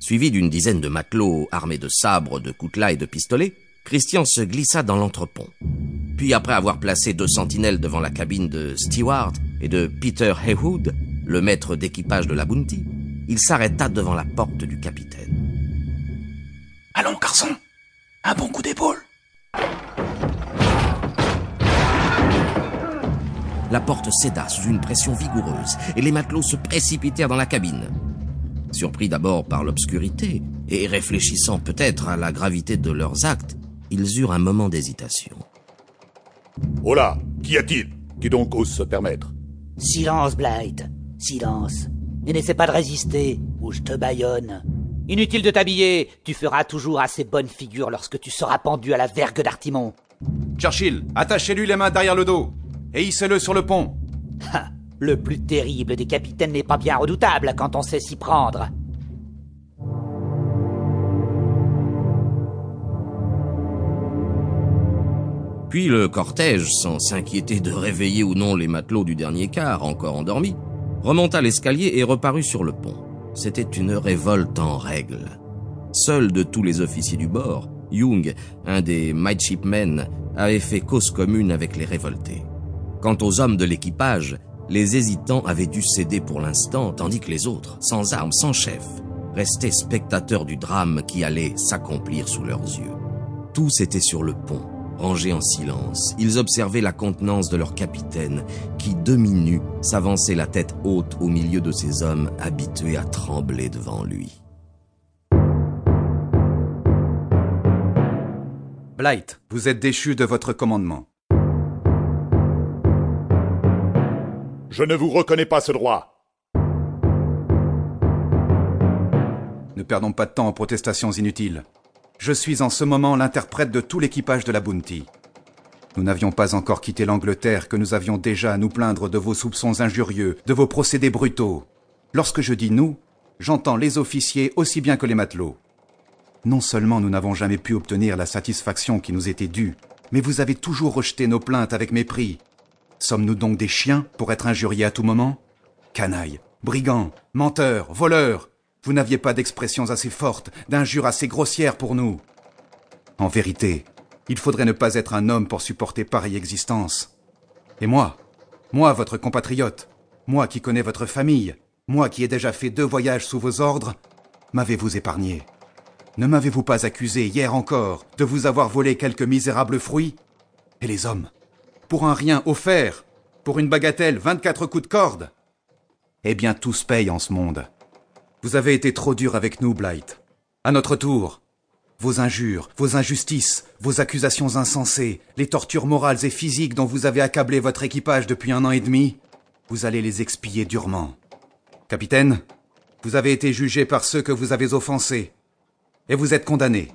Suivi d'une dizaine de matelots armés de sabres, de coutelas et de pistolets, Christian se glissa dans l'entrepont. Puis après avoir placé deux sentinelles devant la cabine de Stewart et de Peter Haywood, le maître d'équipage de la Bounty, il s'arrêta devant la porte du capitaine. Allons, garçon, un bon coup d'épaule. La porte céda sous une pression vigoureuse et les matelots se précipitèrent dans la cabine. Surpris d'abord par l'obscurité et réfléchissant peut-être à la gravité de leurs actes, ils eurent un moment d'hésitation. Oh là, qu'y a-t-il Qui donc ose se permettre? Silence, Blight. Silence. Et n'essaie pas de résister, ou je te baillonne. Inutile de t'habiller, tu feras toujours assez bonne figure lorsque tu seras pendu à la vergue d'Artimon. Churchill, attachez-lui les mains derrière le dos et hissez-le sur le pont. Le plus terrible des capitaines n'est pas bien redoutable quand on sait s'y prendre. Puis le cortège, sans s'inquiéter de réveiller ou non les matelots du dernier quart, encore endormis, remonta l'escalier et reparut sur le pont. C'était une révolte en règle. Seul de tous les officiers du bord, Young, un des midshipmen, avait fait cause commune avec les révoltés. Quant aux hommes de l'équipage, les hésitants avaient dû céder pour l'instant, tandis que les autres, sans armes, sans chef, restaient spectateurs du drame qui allait s'accomplir sous leurs yeux. Tous étaient sur le pont, rangés en silence. Ils observaient la contenance de leur capitaine, qui, demi-nu, s'avançait la tête haute au milieu de ces hommes habitués à trembler devant lui. Blight, vous êtes déchu de votre commandement. Je ne vous reconnais pas ce droit. Ne perdons pas de temps en protestations inutiles. Je suis en ce moment l'interprète de tout l'équipage de la Bounty. Nous n'avions pas encore quitté l'Angleterre que nous avions déjà à nous plaindre de vos soupçons injurieux, de vos procédés brutaux. Lorsque je dis nous, j'entends les officiers aussi bien que les matelots. Non seulement nous n'avons jamais pu obtenir la satisfaction qui nous était due, mais vous avez toujours rejeté nos plaintes avec mépris, Sommes-nous donc des chiens pour être injuriés à tout moment? Canailles, brigands, menteurs, voleurs Vous n'aviez pas d'expressions assez fortes, d'injures assez grossières pour nous. En vérité, il faudrait ne pas être un homme pour supporter pareille existence. Et moi, moi, votre compatriote, moi qui connais votre famille, moi qui ai déjà fait deux voyages sous vos ordres, m'avez-vous épargné? Ne m'avez-vous pas accusé hier encore de vous avoir volé quelques misérables fruits? Et les hommes? Pour un rien offert, pour une bagatelle, 24 coups de corde. Eh bien, tout se paye en ce monde. Vous avez été trop dur avec nous, Blight. À notre tour, vos injures, vos injustices, vos accusations insensées, les tortures morales et physiques dont vous avez accablé votre équipage depuis un an et demi, vous allez les expier durement. Capitaine, vous avez été jugé par ceux que vous avez offensés. Et vous êtes condamné.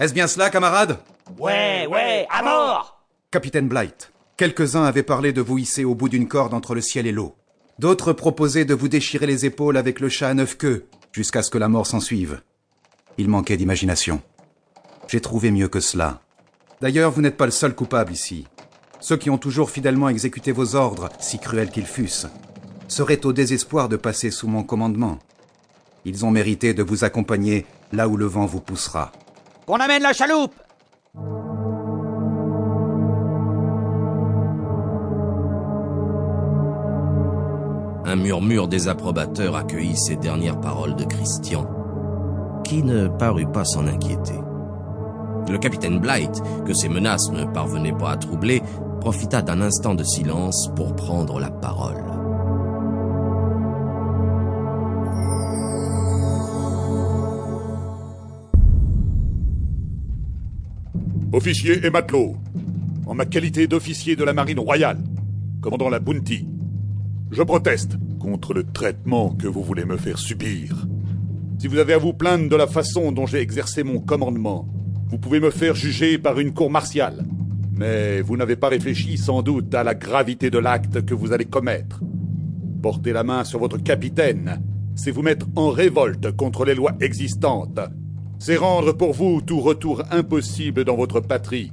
Est-ce bien cela, camarade Ouais, ouais, à mort Capitaine Blight, quelques-uns avaient parlé de vous hisser au bout d'une corde entre le ciel et l'eau. D'autres proposaient de vous déchirer les épaules avec le chat à neuf queues, jusqu'à ce que la mort s'en suive. Il manquait d'imagination. J'ai trouvé mieux que cela. D'ailleurs, vous n'êtes pas le seul coupable ici. Ceux qui ont toujours fidèlement exécuté vos ordres, si cruels qu'ils fussent, seraient au désespoir de passer sous mon commandement. Ils ont mérité de vous accompagner là où le vent vous poussera. Qu'on amène la chaloupe Un murmure désapprobateur accueillit ces dernières paroles de Christian, qui ne parut pas s'en inquiéter. Le capitaine Blight, que ces menaces ne parvenaient pas à troubler, profita d'un instant de silence pour prendre la parole. Officier et matelot, en ma qualité d'officier de la marine royale, commandant la Bounty, je proteste contre le traitement que vous voulez me faire subir. Si vous avez à vous plaindre de la façon dont j'ai exercé mon commandement, vous pouvez me faire juger par une cour martiale. Mais vous n'avez pas réfléchi sans doute à la gravité de l'acte que vous allez commettre. Porter la main sur votre capitaine, c'est vous mettre en révolte contre les lois existantes. C'est rendre pour vous tout retour impossible dans votre patrie.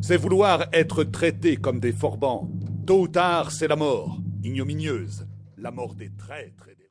C'est vouloir être traité comme des forbans. Tôt ou tard, c'est la mort ignominieuse, la mort des traîtres et des...